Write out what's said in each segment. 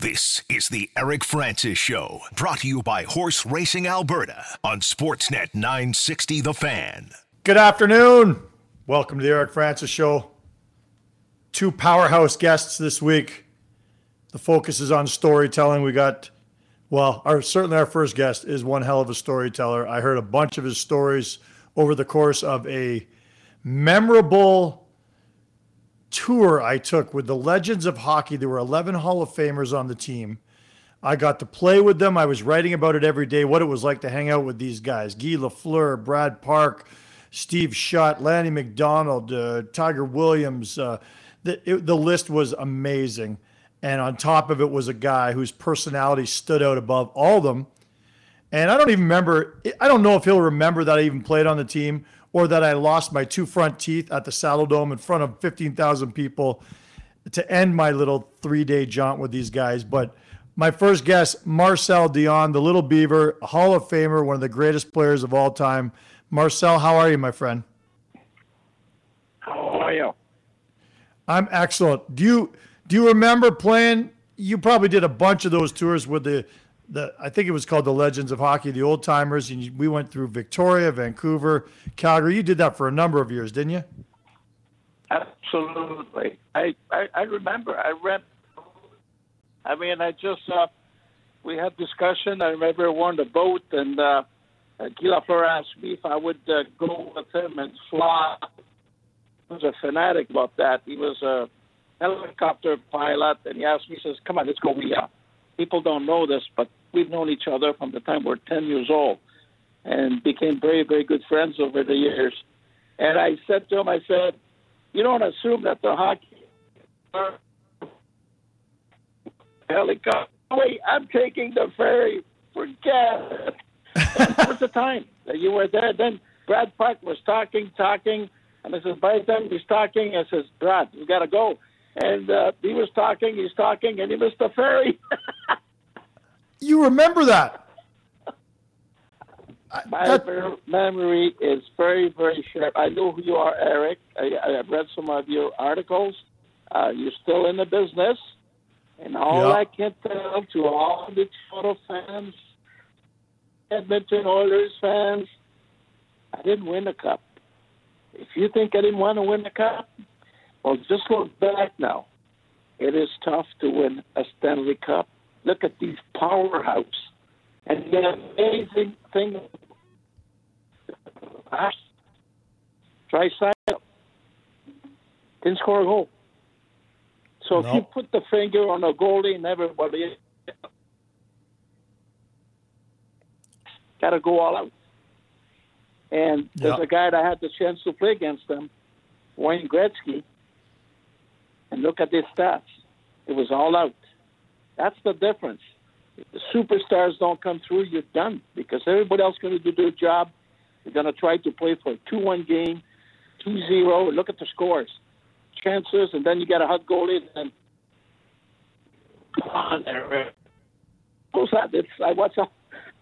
This is the Eric Francis Show, brought to you by Horse Racing Alberta on Sportsnet 960 The Fan. Good afternoon. Welcome to the Eric Francis Show. Two powerhouse guests this week. The focus is on storytelling. We got, well, our certainly our first guest is one hell of a storyteller. I heard a bunch of his stories over the course of a memorable tour I took with the legends of hockey. There were 11 Hall of Famers on the team. I got to play with them. I was writing about it every day, what it was like to hang out with these guys Guy Lafleur, Brad Park, Steve Shutt, Lanny McDonald, uh, Tiger Williams. Uh, the, it, the list was amazing. And on top of it was a guy whose personality stood out above all of them. And I don't even remember, I don't know if he'll remember that I even played on the team or that I lost my two front teeth at the Saddledome in front of 15,000 people to end my little three day jaunt with these guys. But my first guest, Marcel Dionne, the Little Beaver, Hall of Famer, one of the greatest players of all time. Marcel, how are you, my friend? How are you? I'm excellent. Do you do you remember playing? You probably did a bunch of those tours with the the I think it was called the Legends of Hockey, the old timers, and we went through Victoria, Vancouver, Calgary. You did that for a number of years, didn't you? Absolutely. I I, I remember. I read. I mean, I just uh, we had discussion. I remember we on the boat, and uh, Guy Lafleur asked me if I would uh, go with him and fly. He was a fanatic about that. He was a helicopter pilot, and he asked me, he says, "Come on, let's go. We uh, people don't know this, but we've known each other from the time we're 10 years old and became very, very good friends over the years. And I said to him, I said, you don't assume that the hockey helicopter. Wait, I'm taking the ferry. Forget it. was the time that you were there? Then Brad Park was talking, talking, and I said, by the time he's talking, I says, Brad, we got to go. And uh, he was talking, he's talking, and he missed the ferry. You remember that? My that, memory is very, very sharp. I know who you are, Eric. I, I have read some of your articles. Uh, you're still in the business. And all I can tell to all the Toronto fans, Edmonton Oilers fans, I didn't win the cup. If you think I didn't want to win the cup, well, just look back now. It is tough to win a Stanley Cup Look at these powerhouse. And the amazing thing, Draisaitl didn't score a goal. So if you put the finger on a goalie and everybody got to go all out. And there's a guy that had the chance to play against them, Wayne Gretzky, and look at his stats. It was all out. That's the difference. If the superstars don't come through, you're done because everybody else is going to do their job. They're going to try to play for a 2 1 game, 2 0. Look at the scores, chances, and then you get a hot goalie. And come on, there. Who's that? It's, I watch all,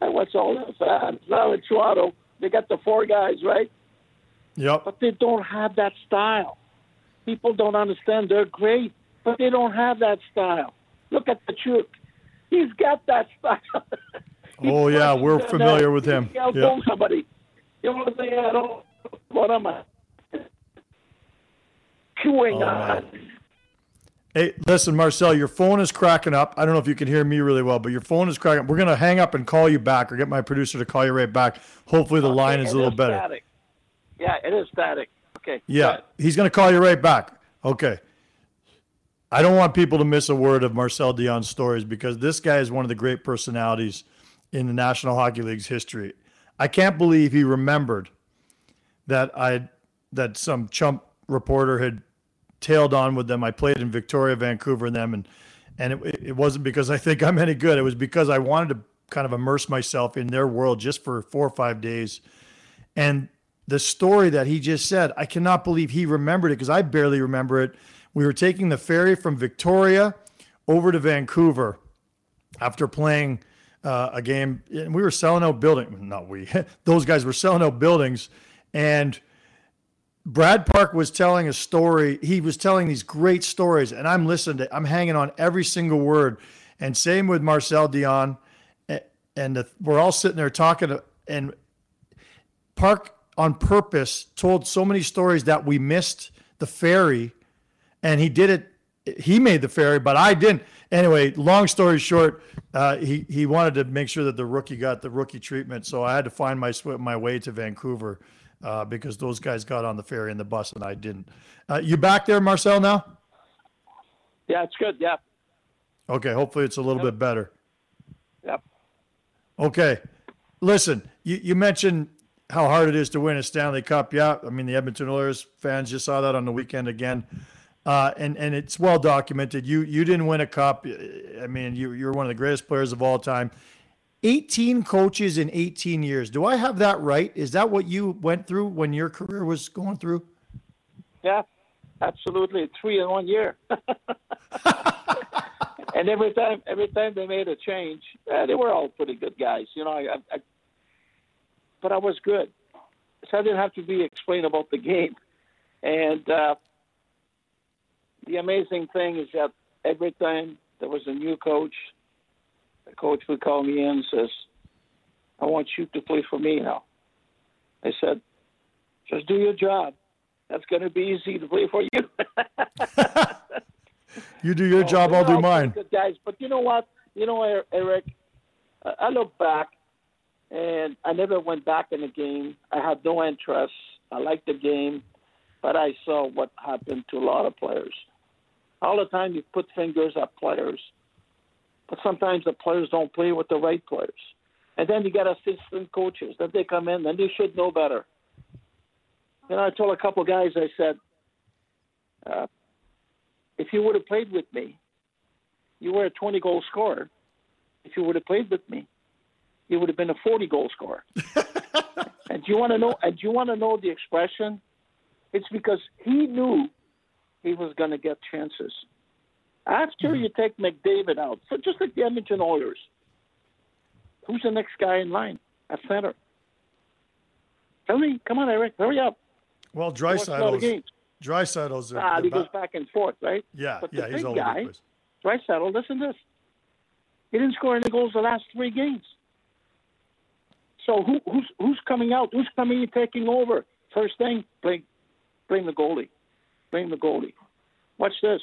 I watch all fans now in Toronto. They got the four guys, right? Yep. But they don't have that style. People don't understand. They're great, but they don't have that style. Look at the Chuk. He's got that style. oh yeah, we're familiar with him. He'll yeah. somebody. You know what I don't. What am I? Chewing oh, on. Hey, listen, Marcel, your phone is cracking up. I don't know if you can hear me really well, but your phone is cracking up. We're going to hang up and call you back or get my producer to call you right back. Hopefully, the okay, line is a little is better. Static. Yeah, it is static. Okay. Yeah, he's going to call you right back. Okay. I don't want people to miss a word of Marcel Dionne's stories because this guy is one of the great personalities in the National Hockey League's history. I can't believe he remembered that I that some chump reporter had tailed on with them. I played in Victoria, Vancouver, and them, and and it, it wasn't because I think I'm any good. It was because I wanted to kind of immerse myself in their world just for four or five days. And the story that he just said, I cannot believe he remembered it because I barely remember it we were taking the ferry from Victoria over to Vancouver after playing uh, a game, and we were selling out buildings. Not we, those guys were selling out buildings, and Brad Park was telling a story. He was telling these great stories, and I'm listening to. I'm hanging on every single word. And same with Marcel Dionne, And the, we're all sitting there talking, and Park on purpose told so many stories that we missed the ferry, and he did it. He made the ferry, but I didn't. Anyway, long story short, uh, he he wanted to make sure that the rookie got the rookie treatment, so I had to find my my way to Vancouver uh, because those guys got on the ferry and the bus and I didn't. Uh, you back there, Marcel? Now? Yeah, it's good. Yeah. Okay. Hopefully, it's a little yep. bit better. Yep. Okay. Listen, you, you mentioned how hard it is to win a Stanley Cup. Yeah, I mean the Edmonton Oilers fans just saw that on the weekend again. Uh, and and it's well documented. You you didn't win a cup. I mean, you you're one of the greatest players of all time. 18 coaches in 18 years. Do I have that right? Is that what you went through when your career was going through? Yeah, absolutely. Three in one year. and every time, every time they made a change, eh, they were all pretty good guys. You know, I, I, but I was good, so I didn't have to be explained about the game. And uh, the amazing thing is that every time there was a new coach, the coach would call me in and says, I want you to play for me now. I said, just do your job. That's going to be easy to play for you. you do your oh, job, I'll do mine. Good guys, but you know what? You know, Eric, I look back, and I never went back in the game. I had no interest. I liked the game, but I saw what happened to a lot of players. All the time you put fingers at players, but sometimes the players don't play with the right players. And then you got assistant coaches that they come in, and they should know better. And I told a couple of guys, I said, uh, if you would have played with me, you were a 20 goal scorer. If you would have played with me, you would have been a 40 goal scorer. and do you want to know? And do you want to know the expression? It's because he knew he was going to get chances. After mm-hmm. you take McDavid out, so just like the Edmonton Oilers, who's the next guy in line at center? Tell me, come on, Eric, hurry up. Well, Draisaitl's Draisaitl's ah, he goes back and forth, right? Yeah, but the yeah, big he's all guy, Draisaitl, listen to this. He didn't score any goals the last three games. So who, who's who's coming out? Who's coming and taking over? First thing, bring bring the goalie. Bring the goalie. Watch this.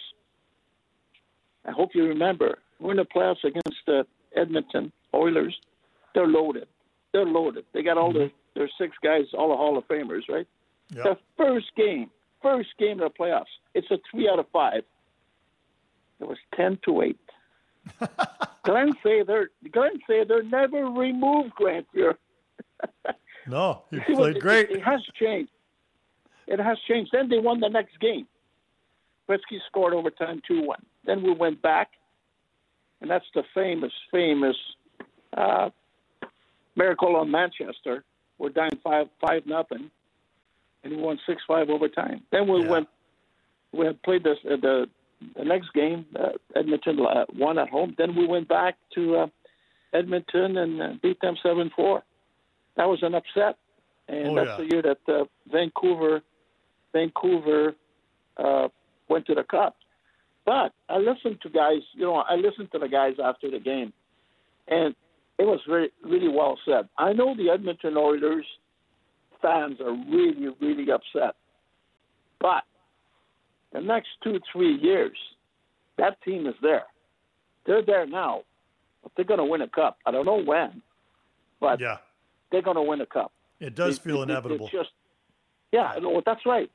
I hope you remember we're in the playoffs against the Edmonton Oilers. They're loaded. They're loaded. They got all mm-hmm. the their six guys, all the Hall of Famers, right? Yep. The first game, first game of the playoffs. It's a three out of five. It was ten to eight. Glenn Sather, Glenn Sather never removed Grant Fuhr. no, he played great. It, it has changed. It has changed. Then they won the next game. Gretzky scored overtime 2 1. Then we went back, and that's the famous, famous uh, miracle on Manchester. We're down 5 5 nothing, and we won 6 5 overtime. Then we yeah. went, we had played this, uh, the, the next game, uh, Edmonton uh, won at home. Then we went back to uh, Edmonton and uh, beat them 7 4. That was an upset. And oh, that's yeah. the year that uh, Vancouver, Vancouver uh, went to the Cup. But I listened to guys, you know, I listened to the guys after the game, and it was very, really well said. I know the Edmonton Oilers fans are really, really upset, but the next two, three years, that team is there. They're there now, but they're going to win a cup. I don't know when, but yeah. they're going to win a cup. It does feel it, inevitable. just, yeah, no, that's right.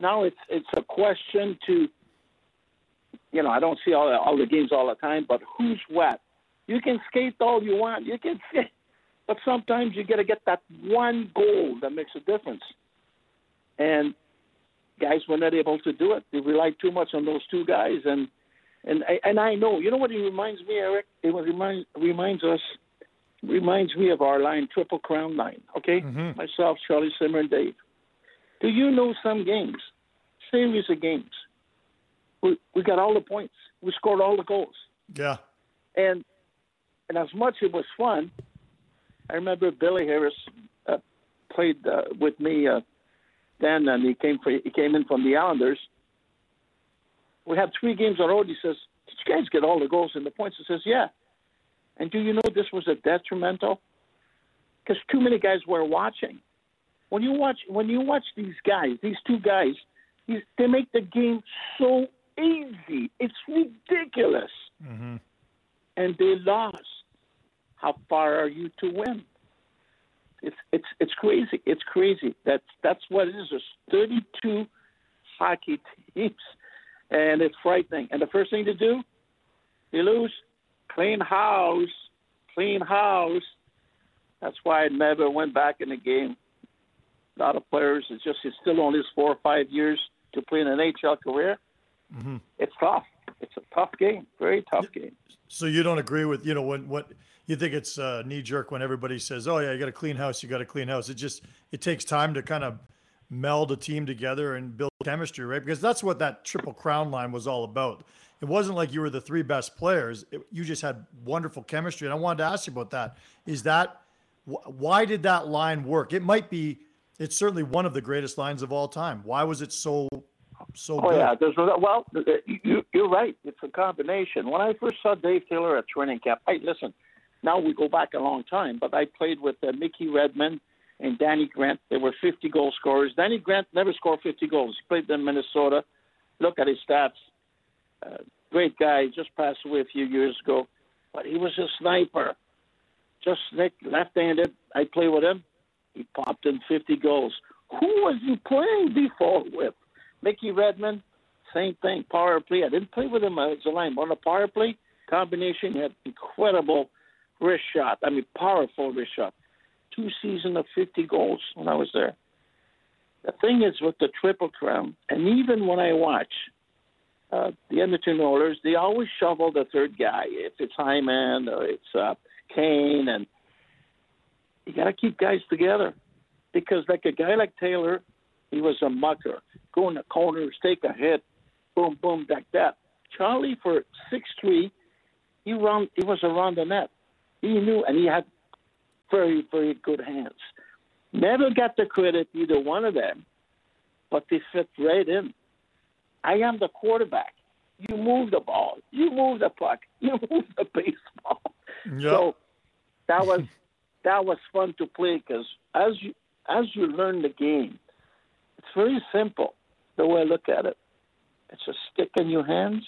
Now it's it's a question to, you know, I don't see all the, all the games all the time, but who's wet? You can skate all you want. You can skate, but sometimes you got to get that one goal that makes a difference. And guys were not able to do it. They relied too much on those two guys, and and I, and I know. You know what it reminds me, Eric? It reminds reminds us reminds me of our line, Triple Crown line. Okay, mm-hmm. myself, Charlie Simmer, and Dave. Do you know some games, series of games, we, we got all the points. We scored all the goals. Yeah. And and as much it was fun, I remember Billy Harris uh, played uh, with me uh, then, and he came for, he came in from the Islanders. We had three games on road. He says, "Did you guys get all the goals and the points. He says, yeah. And do you know this was a detrimental? Because too many guys were watching. When you watch, when you watch these guys, these two guys, they make the game so easy. It's ridiculous. Mm-hmm. And they lost. How far are you to win? It's it's it's crazy. It's crazy. That's that's what it is. There's 32 hockey teams, and it's frightening. And the first thing to do, you lose, clean house, clean house. That's why I never went back in the game. A lot of players, it's just it's still only four or five years to play in an NHL career. Mm-hmm. It's tough. It's a tough game, very tough game. So you don't agree with you know when what you think it's uh, knee jerk when everybody says, "Oh yeah, you got a clean house, you got a clean house." It just it takes time to kind of meld a team together and build chemistry, right? Because that's what that triple crown line was all about. It wasn't like you were the three best players; it, you just had wonderful chemistry. And I wanted to ask you about that. Is that why did that line work? It might be. It's certainly one of the greatest lines of all time. Why was it so so oh good. yeah, there's well, you, you're right. It's a combination. When I first saw Dave Taylor at training camp, hey, listen, now we go back a long time, but I played with uh, Mickey Redmond and Danny Grant. They were 50 goal scorers. Danny Grant never scored 50 goals. He played in Minnesota. Look at his stats. Uh, great guy. Just passed away a few years ago, but he was a sniper. Just left-handed. I played with him. He popped in 50 goals. Who was he playing before with? Mickey Redmond, same thing, power play. I didn't play with him as a line. On a power play combination, he had incredible wrist shot. I mean, powerful wrist shot. Two seasons of 50 goals when I was there. The thing is with the Triple Crown, and even when I watch uh, the Edmonton Oilers, they always shovel the third guy. If it's Hyman or it's uh, Kane, and you got to keep guys together because, like a guy like Taylor, he was a mucker. Go in the corners, take a hit, boom, boom, like that. Charlie, for six three, he run. He was around the net. He knew, and he had very, very good hands. Never got the credit, either one of them, but they fit right in. I am the quarterback. You move the ball. You move the puck. You move the baseball. Yep. So that was that was fun to play because as you as you learn the game, it's very simple the way I look at it. It's a stick in your hands,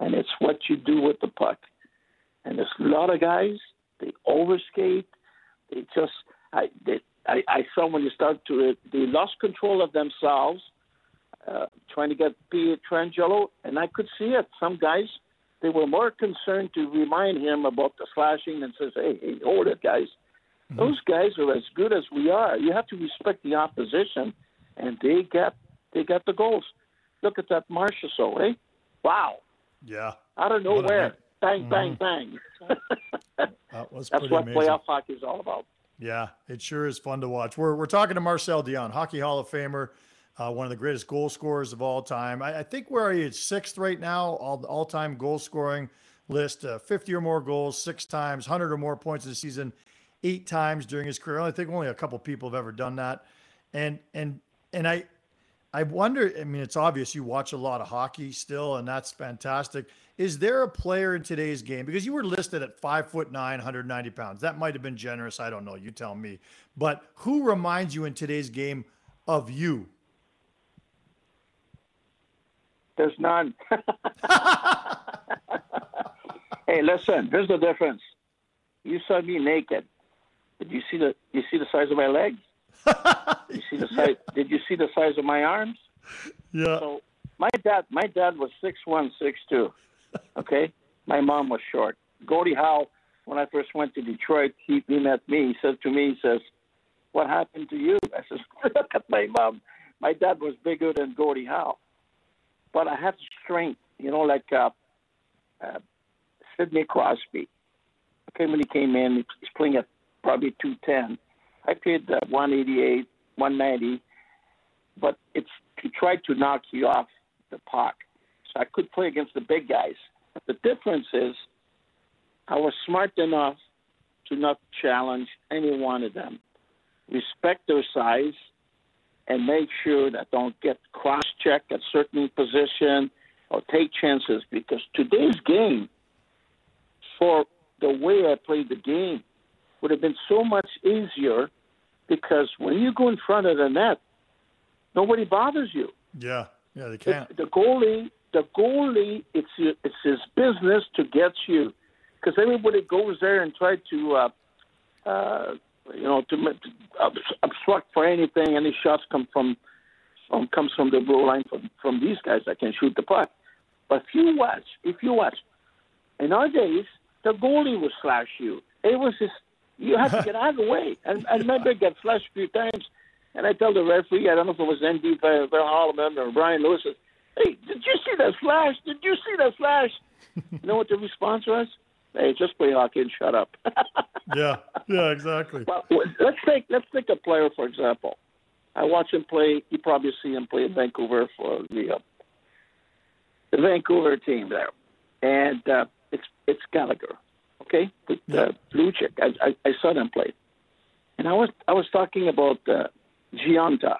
and it's what you do with the puck. And there's a lot of guys, they overskate. They just, I, they, I, I saw when you start to, they lost control of themselves, uh, trying to get Pietrangelo, and I could see it. Some guys, they were more concerned to remind him about the slashing and says, hey, hey hold it, guys. Mm-hmm. Those guys are as good as we are. You have to respect the opposition and they got they got the goals. Look at that Marchessault, eh? Wow. Yeah. Out of nowhere. Bang, bang, mm-hmm. bang. that was That's what amazing. playoff hockey is all about. Yeah, it sure is fun to watch. We're, we're talking to Marcel Dionne, Hockey Hall of Famer, uh, one of the greatest goal scorers of all time. I, I think where are you? Sixth right now, all all time goal scoring list. Uh, 50 or more goals, six times, 100 or more points in the season, eight times during his career. I think only a couple people have ever done that. And and and I I wonder, I mean, it's obvious you watch a lot of hockey still, and that's fantastic. Is there a player in today's game? Because you were listed at five foot nine, 190 pounds. That might have been generous. I don't know. You tell me. But who reminds you in today's game of you? There's none. hey, listen, here's the difference. You saw me naked. Did you see the you see the size of my legs? you see the size? Did you see the size of my arms? Yeah. So my dad, my dad was six one, six two. Okay, my mom was short. Gordie Howe, when I first went to Detroit, he, he met me. He said to me, he says, "What happened to you?" I says, "Look at my mom. My dad was bigger than Gordie Howe, but I had strength. You know, like uh, uh, Sidney Crosby. Okay, when he came in, he's playing at probably two ten." I paid uh, 188, 190, but it's to try to knock you off the puck. So I could play against the big guys. The difference is I was smart enough to not challenge any one of them. Respect their size and make sure that don't get cross checked at certain position or take chances because today's game, for the way I played the game, would have been so much easier because when you go in front of the net, nobody bothers you. Yeah, yeah, they can't. The goalie, the goalie, it's it's his business to get you because everybody goes there and try to, uh, uh, you know, to, to obstruct for anything. Any shots come from, from comes from the blue line from from these guys that can shoot the puck. But if you watch, if you watch, in our days, the goalie would slash you. It was just you have to get out of the way. And I remember get flashed a few times, and I tell the referee, I don't know if it was Andy Holloman or Bryan Lewis, hey, did you see that flash? Did you see that flash? you know what the response was? Hey, just play hockey and shut up. yeah, yeah, exactly. Well, let's take let's take a player for example. I watch him play. You probably see him play in Vancouver for the uh, the Vancouver team there, and uh, it's it's Gallagher, okay, with uh, Lucic. I, I I saw them play, and I was I was talking about uh, Gionta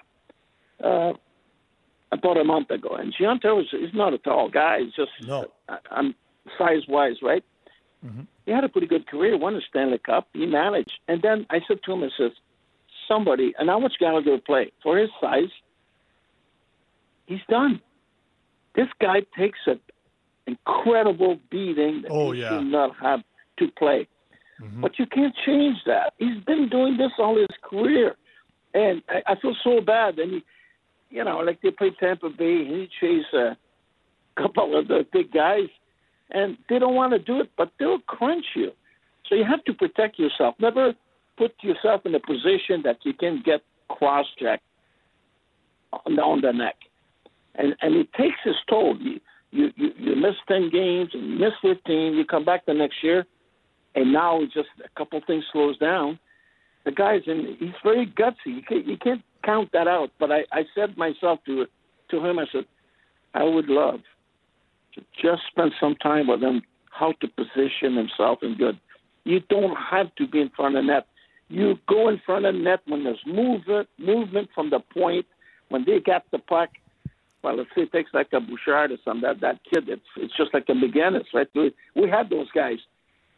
uh, about a month ago, and Gionta was he's not a tall guy. He's just no. I'm size wise, right? Mm-hmm. He had a pretty good career, won a Stanley Cup, he managed. And then I said to him, I said, somebody, and how much Gallagher play? For his size, he's done. This guy takes an incredible beating that oh, he yeah. should not have to play. Mm-hmm. But you can't change that. He's been doing this all his career. And I, I feel so bad. And he, you know, like they play Tampa Bay, he chased a couple of the big guys and they don't want to do it, but they'll crunch you. So you have to protect yourself. Never put yourself in a position that you can get cross-checked on the neck, and and it takes its toll. You, you you you miss ten games you miss fifteen. You come back the next year, and now just a couple things slows down. The guy's in. He's very gutsy. You can't you can't count that out. But I I said myself to to him. I said, I would love to just spend some time with him, how to position himself in good. You don't have to be in front of net. You go in front of net when there's movement, movement from the point when they get the puck. Well, let's say it takes like a Bouchard or something. That that kid, it's it's just like a McGinnis, right? We we had those guys,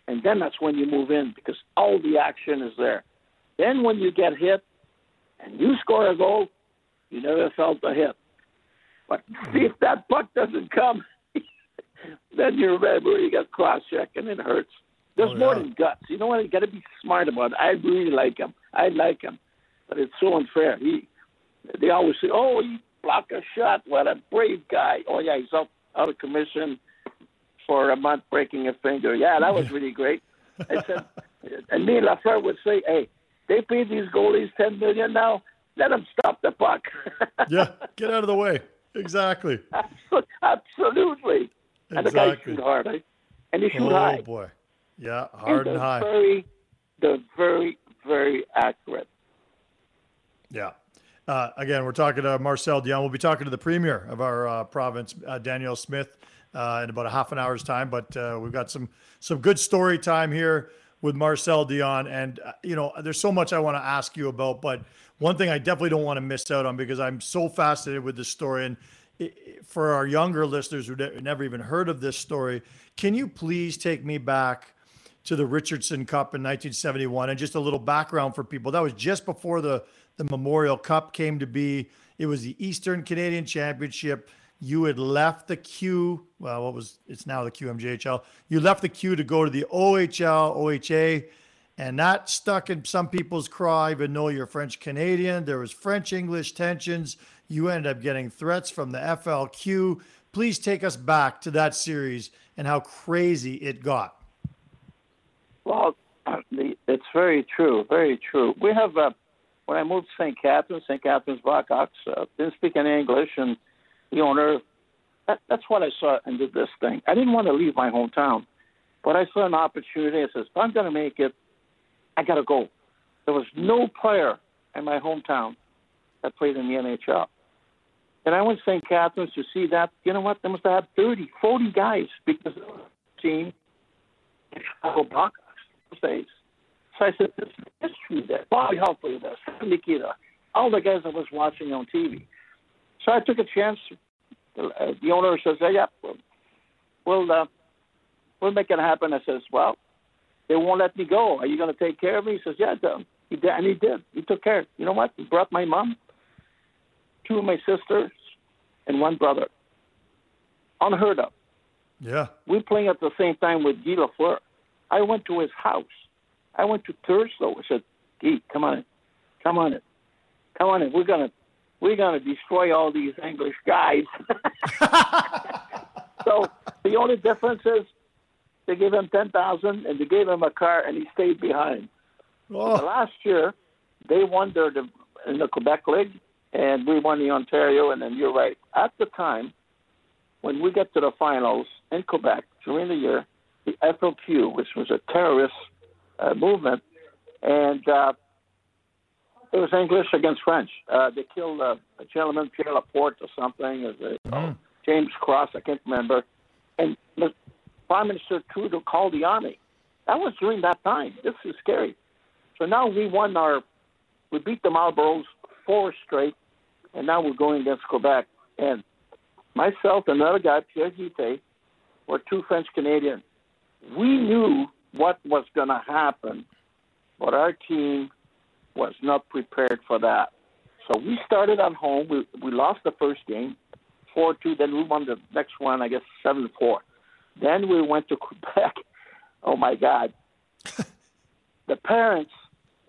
and then that's when you move in because all the action is there. Then when you get hit and you score a goal, you never felt the hit. But see if that puck doesn't come, then you remember you got cross check and it hurts. There's oh, more than guts. You know what? You got to be smart about it. I really like him. I like him, but it's so unfair. He, they always say, "Oh, he blocked a shot. What a brave guy." Oh yeah, he's out out of commission for a month breaking a finger. Yeah, that was really great. I said, and me and Lafleur would say, "Hey, they paid these goalies ten million now. Let them stop the puck." yeah, get out of the way. Exactly. Absolutely. And the guy Exactly. shoot hard, eh? and he shoot oh high. boy, yeah, hard and they're high. Very, they're very, very accurate. Yeah. Uh, again, we're talking to Marcel Dionne. We'll be talking to the premier of our uh, province, uh, Danielle Smith, uh, in about a half an hour's time. But uh, we've got some some good story time here with Marcel Dionne, and uh, you know, there's so much I want to ask you about. But one thing I definitely don't want to miss out on because I'm so fascinated with this story, and i- i- for our younger listeners who ne- never even heard of this story, can you please take me back? to the Richardson Cup in 1971. And just a little background for people. That was just before the, the Memorial Cup came to be. It was the Eastern Canadian Championship. You had left the queue. Well, what was it's now the QMJHL. You left the queue to go to the OHL, OHA, and that stuck in some people's craw, even though you're French Canadian. There was French English tensions. You ended up getting threats from the FLQ. Please take us back to that series and how crazy it got. Well, it's very true, very true. We have, uh, when I moved to St. Catharines, St. Catharines Blackhawks, uh, didn't speak any English, and the owner, that, that's what I saw and did this thing. I didn't want to leave my hometown, but I saw an opportunity. I says, if I'm going to make it, I got to go. There was no player in my hometown that played in the NHL. And I went to St. Catharines to see that. You know what? They must have had 30, 40 guys because of the team in Chicago Blackhawks those days. So I said, this is history there. Bobby Humphrey there, Mikita, all the guys I was watching on TV. So I took a chance, the, uh, the owner says, hey, "Yeah, we'll uh, we'll make it happen." I says, "Well, they won't let me go. Are you going to take care of me?" He says, "Yeah, he did, and he did. He took care. You know what? He brought my mom, two of my sisters, and one brother. Unheard of. Yeah. We playing at the same time with Guy Lafleur. I went to his house. I went to Thurso. I said, Guy, come on in. Come on in. Come on in. We're gonna we're gonna destroy all these English guys. so the only difference is they gave him ten thousand and they gave him a car and he stayed behind. Oh. Last year they won their in the Quebec League and we won the Ontario and then you're right. At the time when we get to the finals in Quebec during the year, the FLQ, which was a terrorist uh, movement, and uh, it was English against French. Uh, they killed uh, a gentleman, Pierre Laporte or something, as a, mm. James Cross, I can't remember. And the Prime Minister Trudeau called the army. That was during that time. This is scary. So now we won our, we beat the Marlboros four straight, and now we're going against Quebec. And myself and another guy, Pierre Guite, were two French Canadians. We knew what was going to happen, but our team was not prepared for that. So we started at home. We, we lost the first game, 4 2. Then we won the next one, I guess, 7 4. Then we went to Quebec. Oh, my God. the parents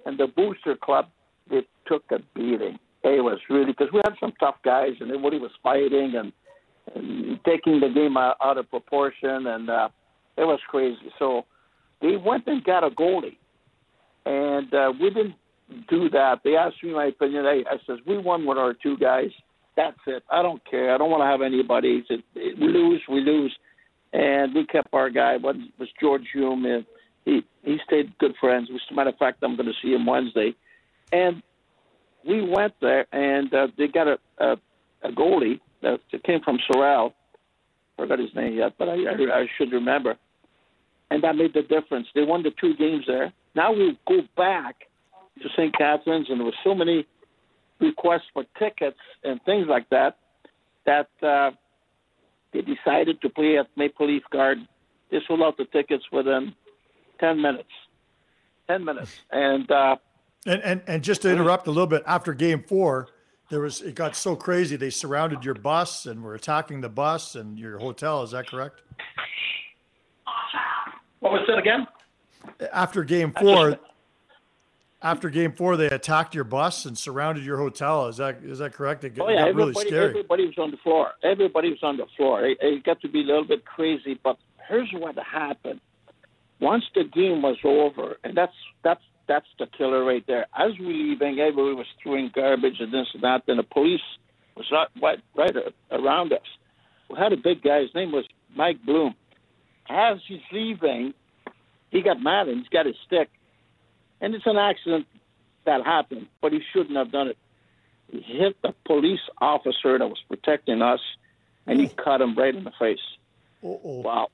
and the booster club, they took a beating. It was really, because we had some tough guys, and everybody was fighting and, and taking the game out, out of proportion, and uh, it was crazy. So they went and got a goalie. And uh, we didn't do that. They asked me my opinion. I, I says we won with our two guys. That's it. I don't care. I don't want to have anybody. Said, we lose, we lose, and we kept our guy. What was George Hume? And he he stayed good friends. As a matter of fact, I'm going to see him Wednesday, and we went there, and uh, they got a, a a goalie that came from Sorel. I Forgot his name yet, but I, I I should remember. And that made the difference. They won the two games there. Now we go back to St. Catharines, and there were so many requests for tickets and things like that that uh, they decided to play at Maple Leaf Garden. They sold out the tickets within ten minutes. Ten minutes, and uh, and and and just to interrupt a little bit, after Game Four, there was it got so crazy. They surrounded your bus and were attacking the bus and your hotel. Is that correct? What was it again? After Game Four, after game four, they attacked your bus and surrounded your hotel. Is that is that correct? It, oh, yeah, got really scary. Everybody was on the floor. Everybody was on the floor. It, it got to be a little bit crazy. But here's what happened. Once the game was over, and that's that's that's the killer right there. As we leaving, everybody was throwing garbage and this and that. Then the police was not right, right around us. We had a big guy. His name was Mike Bloom. As he's leaving, he got mad and he's got his stick and it's an accident that happened, but he shouldn't have done it. He hit the police officer that was protecting us, and he cut him right in the face. Uh-oh. Wow.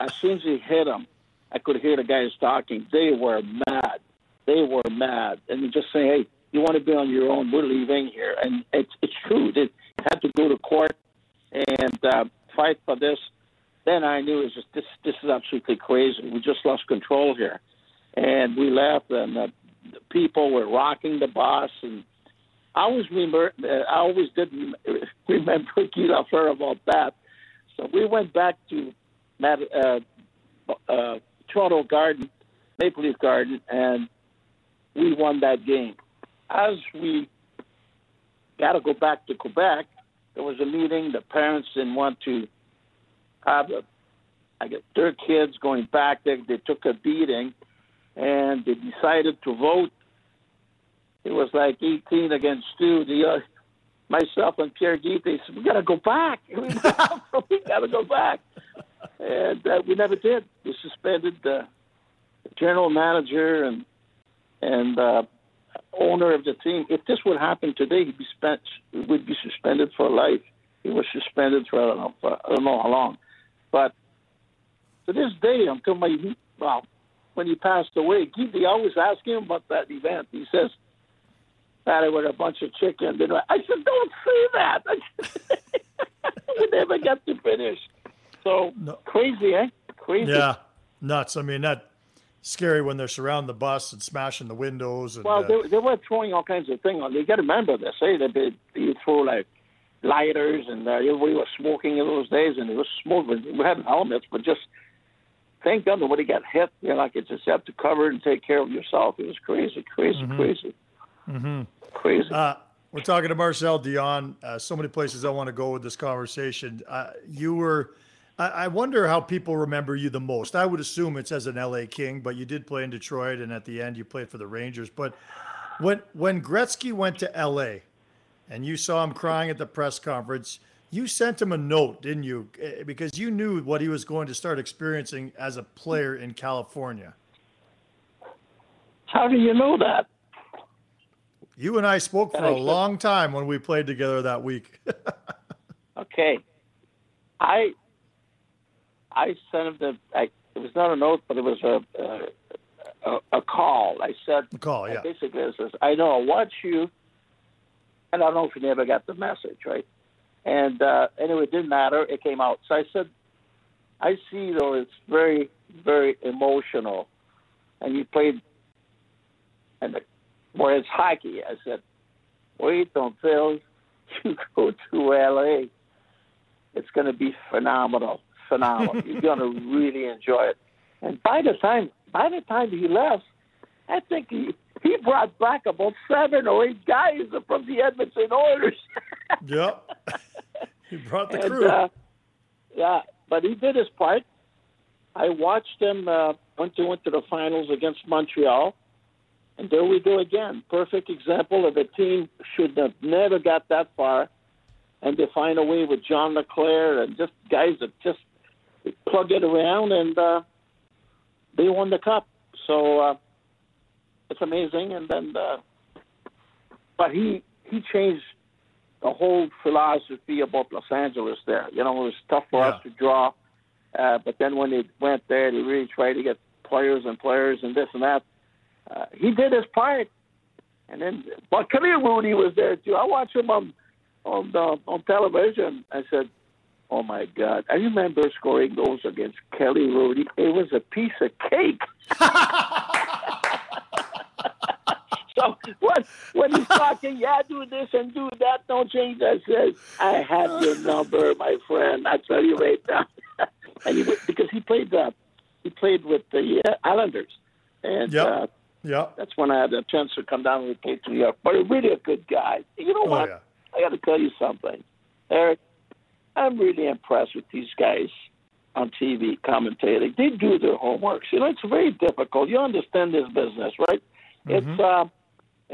As soon as he hit him, I could hear the guys talking. They were mad. They were mad. And he just saying, hey, you want to be on your own? We're leaving here. And it's, it's true. They had to go to court and uh, fight for this. Then I knew it was just, this, this is absolutely crazy. We just lost control here and we left, and the, the people were rocking the bus, and I always remember, I always didn't remember Guy Lafleur about that. So we went back to uh, uh, Toronto Garden, Maple Leaf Garden, and we won that game. As we got to go back to Quebec, there was a meeting. The parents didn't want to have a, I guess their kids going back. They, they took a beating, and they decided to vote. It was like 18 against 2. The, uh, myself and Pierre Guy, they said, we got to go back. we got to go back. And uh, we never did. We suspended the, general manager and and uh, owner of the team. If this would happen today, he'd be spent, would be suspended for life. He was suspended for I don't know, for, I don't know how long. But to this day, telling you, well, when he passed away, Gidi always asked him about that event. He says, that it was a bunch of chickens. And I said, don't say that. we never got to finish. So no. crazy, eh? Crazy. Yeah, nuts. I mean, that scary when they're surrounding the bus and smashing the windows. And, well, uh, they, they were throwing all kinds of things on. You got to remember this. Hey, they, they, you throw like lighters, and uh, everybody was smoking in those days, and it was smoke. We had helmets, but just thank God nobody got hit. You know, like you just have to cover and take care of yourself. It was crazy, crazy, mm-hmm. crazy, mm-hmm. crazy. Uh, we're talking to Marcel Dionne. Uh, so many places I want to go with this conversation. Uh, you were. I wonder how people remember you the most. I would assume it's as an LA King, but you did play in Detroit, and at the end you played for the Rangers. But when when Gretzky went to LA, and you saw him crying at the press conference, you sent him a note, didn't you? Eh, because you knew what he was going to start experiencing as a player in California. How do you know that? You and I spoke for a long time when we played together that week. okay. I I sent him the I, it was not a note, but it was a a, a call. I said a call, yeah. Basically, it says, I know I watch you and I don't know if he never got the message, right? And uh, anyway, it didn't matter. It came out. So I said, I see though it's very, very emotional. And you played, and the, whereas hockey, I said, wait until you go to LA. It's going to be phenomenal, phenomenal. You're going to really enjoy it. And by the time, by the time he left, I think he he brought back about seven or eight guys from the Edmonton Oilers. yep. He brought the and, crew. Uh, yeah, but he did his part. I watched him uh, went to went to the finals against Montreal, and there we go again. Perfect example of a team should have never got that far, and they find a way with John LeClair and just guys that just plug it around, and uh, they won the cup. So. Uh, it's amazing. And then, uh, but he he changed the whole philosophy about Los Angeles. There, you know, it was tough for yeah. us to draw. Uh, but then when they went there, they really tried to get players and players and this and that. Uh, he did his part. And then, but Kelly Hrudey was there too. I watched him on on the, on television. I said, "Oh my God!" I remember scoring goals against Kelly Hrudey. It was a piece of cake. So what when he's talking, yeah, do this and do that, don't change that. Says, I have your number, my friend. I tell you right now. and he because he played uh, he played with the uh, Islanders, and yep. uh, yeah, that's when I had a chance to come down and play to New York. But really a good guy. You know oh, what? Yeah. I got to tell you something, Eric. I'm really impressed with these guys on TV commentating. They do their homework. You know, it's very difficult. You understand this business, right? Mm-hmm. It's uh,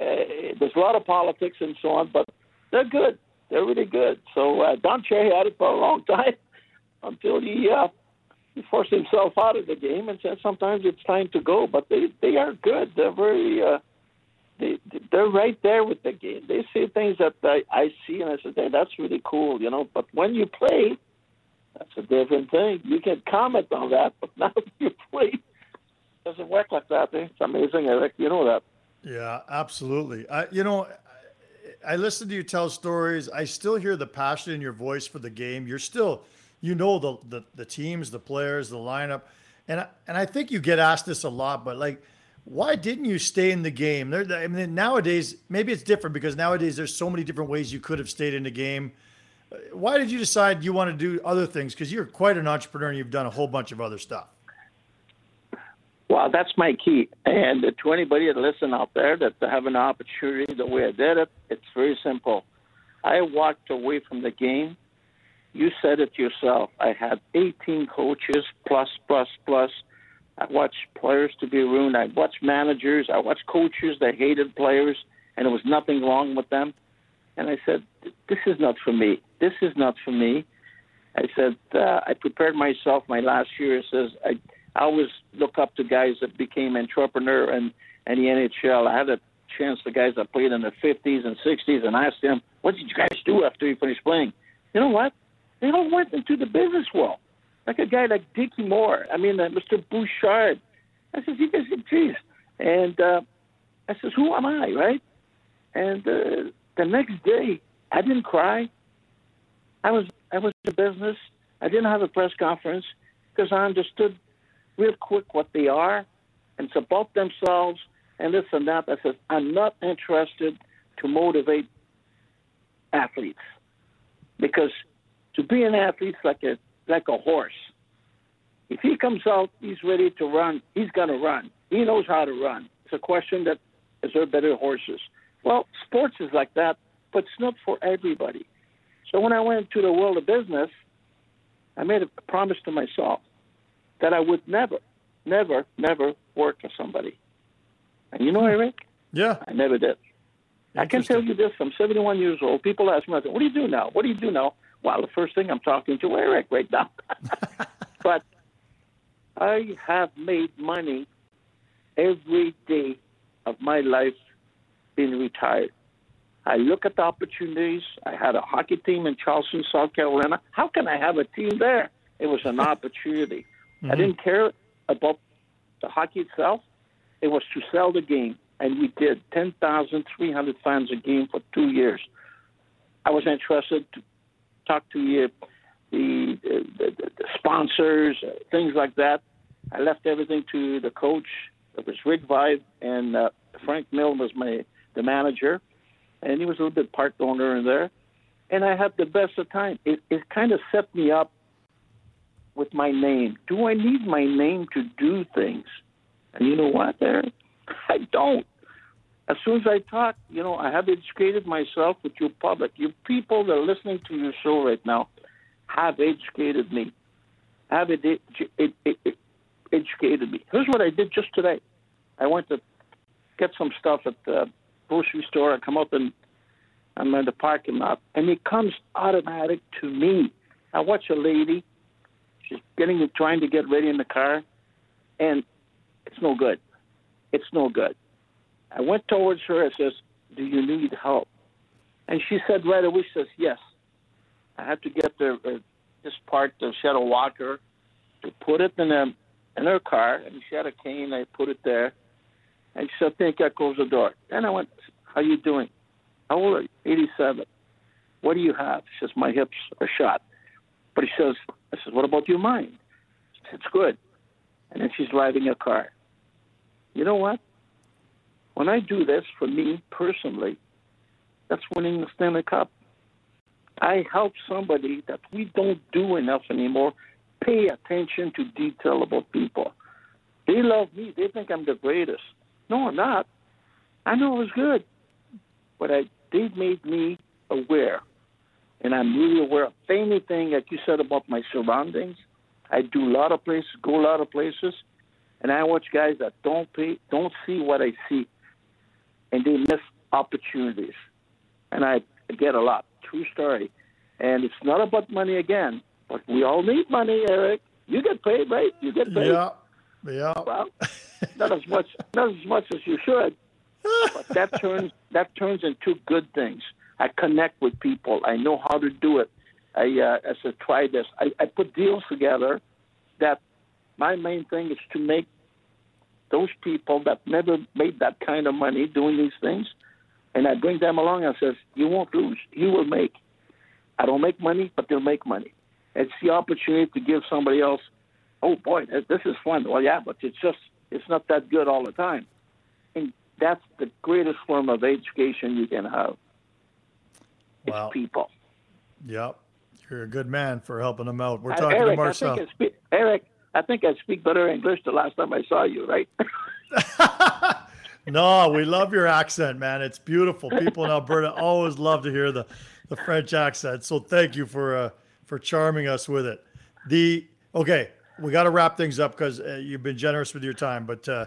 uh, there's a lot of politics and so on, but they're good. They're really good. So uh, Don Cherry had it for a long time until he uh, he forced himself out of the game and said sometimes it's time to go. But they they are good. They're very uh, they they're right there with the game. They say things that I, I see and I say, hey, that's really cool, you know. But when you play, that's a different thing. You can comment on that, but now you play, it doesn't work like that. Eh? It's amazing, Eric. You know that. Yeah, absolutely. I, you know, I listen to you tell stories. I still hear the passion in your voice for the game. You're still, you know, the the, the teams, the players, the lineup, and I, and I think you get asked this a lot. But like, why didn't you stay in the game? There, I mean, nowadays maybe it's different because nowadays there's so many different ways you could have stayed in the game. Why did you decide you want to do other things? Because you're quite an entrepreneur and you've done a whole bunch of other stuff. Well, that's my key. And to anybody that listen out there that have an opportunity the way I did it, it's very simple. I walked away from the game. You said it yourself. I had 18 coaches plus, plus, plus. I watched players to be ruined. I watched managers. I watched coaches that hated players, and there was nothing wrong with them. And I said, "This is not for me. This is not for me." I said, uh, "I prepared myself my last year." Says I I always look up to guys that became entrepreneur and the NHL. I had a chance to guys that played in the 50s and 60s and asked them, "What did you guys do after you finished playing?" You know what? They all went into the business world. Like a guy like Dickie Moore. I mean, uh, Mr. Bouchard. I said, "You guys, geez." And uh, I says, "Who am I?" Right? And uh, the next day, I didn't cry. I was I was in business. I didn't have a press conference because I understood real quick what they are, and about themselves and this and that. I said I'm not interested to motivate athletes because to be an athlete is like a like a horse. If he comes out, he's ready to run. He's to run. He knows how to run. It's a question that is there better horses? Well, sports is like that, but it's not for everybody. So when I went into the world of business, I made a promise to myself that I would never, never, never work for somebody. And you know. Eric? Yeah. I never did. I can tell you this: I'm 71 years old. People ask me, "What do you do now? What do you do now?" Well, the first thing I'm talking to Eric right now. but I have made money every day of my life being retired. I look at the opportunities. I had a hockey team in Charleston, South Carolina. How can I have a team there? It was an opportunity. Mm-hmm. I didn't care about the hockey itself. It was to sell the game, and we did 10,300 fans a game for two years. I was interested to talk to you, the, the, the, the sponsors, uh, things like that. I left everything to the coach. It was Rick Vaive and uh, Frank Mill was my the manager, and he was a little bit part owner in there. And I had the best of time. It, it kind of set me up with my name. Do I need my name to do things? And you know what, there? I don't. As soon as I talk, you know, I have educated myself with your public. You people that are listening to your show right now have educated me. Have it, it, it, it educated me. Here's what I did just today. I went to get some stuff at the grocery store. I come up and I'm in the parking lot, and it comes automatic to me. I watch a lady. She's getting trying to get ready in the car, and it's no good. It's no good. I went towards her. I says, "Do you need help?" And she said right away, "says Yes." I had to get the uh, this part, the shadow walker, to put it in a in her car, and she had a cane. I put it there, and she said, "Think I close the door." Then I went, "How you doing? How old are you?" Eighty-seven. What do you have? She says, "My hips are shot." But he says, "I says, what about your mind?" She says, "It's good." And then she's driving a car. You know what? When I do this for me personally, that's winning the Stanley Cup. I help somebody that we don't do enough anymore pay attention to detail about people. They love me. They think I'm the greatest. No, I'm not. I know it was good, but I, they made me aware, and I'm really aware of anything like you said about my surroundings. I do a lot of places, go a lot of places, and I watch guys that don't pay, don't see what I see, and they miss opportunities, and I get a lot. True story, and it's not about money again. But we all need money, Eric. You get paid, right? You get paid. Yeah, yeah. Well, not as much, not as much as you should. but that turns that turns into good things. I connect with people. I know how to do it. I uh, I said try this. I, I put deals together. That my main thing is to make those people that never made that kind of money doing these things, and I bring them along. and says you won't lose. You will make. I don't make money, but they'll make money. It's the opportunity to give somebody else, oh boy, this is fun. Well, yeah, but it's just it's not that good all the time, and that's the greatest form of education you can have. It's wow. people. Yep, you're a good man for helping them out. We're uh, talking Eric, to Marcel. I think I speak, Eric, I think I speak better English the last time I saw you, right? no, we love your accent, man. It's beautiful. People in Alberta always love to hear the, the French accent. So thank you for uh, for charming us with it. The okay, we got to wrap things up because uh, you've been generous with your time. But uh,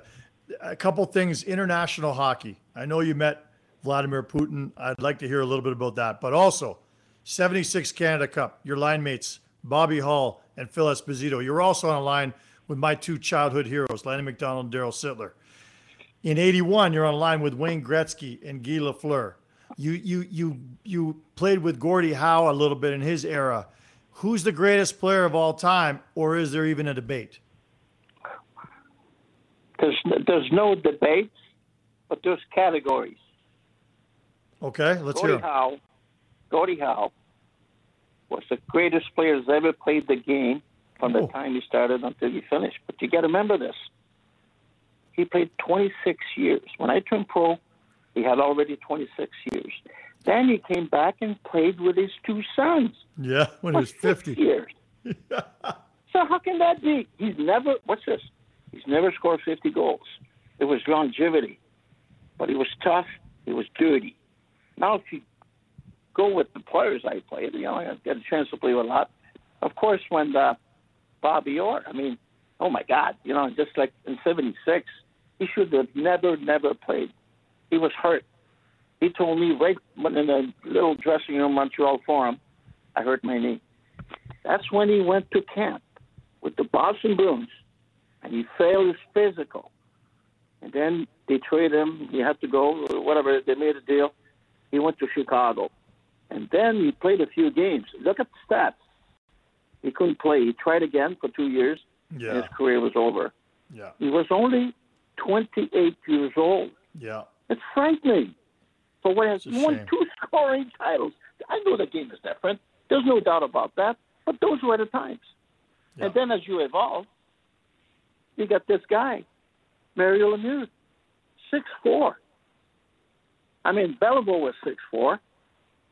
a couple things: international hockey. I know you met Vladimir Putin. I'd like to hear a little bit about that. But also, 76 Canada Cup. Your line mates Bobby Hull and Phil Esposito. You're also on a line with my two childhood heroes, Lanny McDonald and Darryl Sittler. In 81, you're on a line with Wayne Gretzky and Guy Lafleur. You you you you played with Gordie Howe a little bit in his era who's the greatest player of all time, or is there even a debate? There's there's no debate, but there's categories. Okay, let's Gordie hear. Howe, Gordie Howe, was the greatest player that's ever played the game from the Oh. time he started until he finished. But you got to remember this. He played 26 years. When I turned pro, he had already 26 years. Then he came back and played with his two sons Yeah, when he was 50. years. so how can that be? He's never. What's this? He's never scored 50 goals. It was longevity, but he was tough. He was dirty. Now, if you go with the players I played, you know, I got a chance to play with a lot. Of course, when uh, Bobby Orr, I mean, oh my God, you know, just like in '76, he should have never, never played. He was hurt. He told me right in a little dressing room Montreal Forum, I hurt my knee. That's when he went to camp with the Boston Bruins, and he failed his physical. And then they traded him. He had to go, whatever. They made a deal. He went to Chicago, and then he played a few games. Look at the stats. He couldn't play. He tried again for two years, and Yeah, his career was over. yeah, He was only 28 years old. yeah. It's frightening. For what has It's a he won shame. two scoring titles. I know the game is different. There's no doubt about that. But those were the times. Yeah. And then as you evolve, you got this guy, Mario Lemieux, six four. I mean, Béliveau was six four,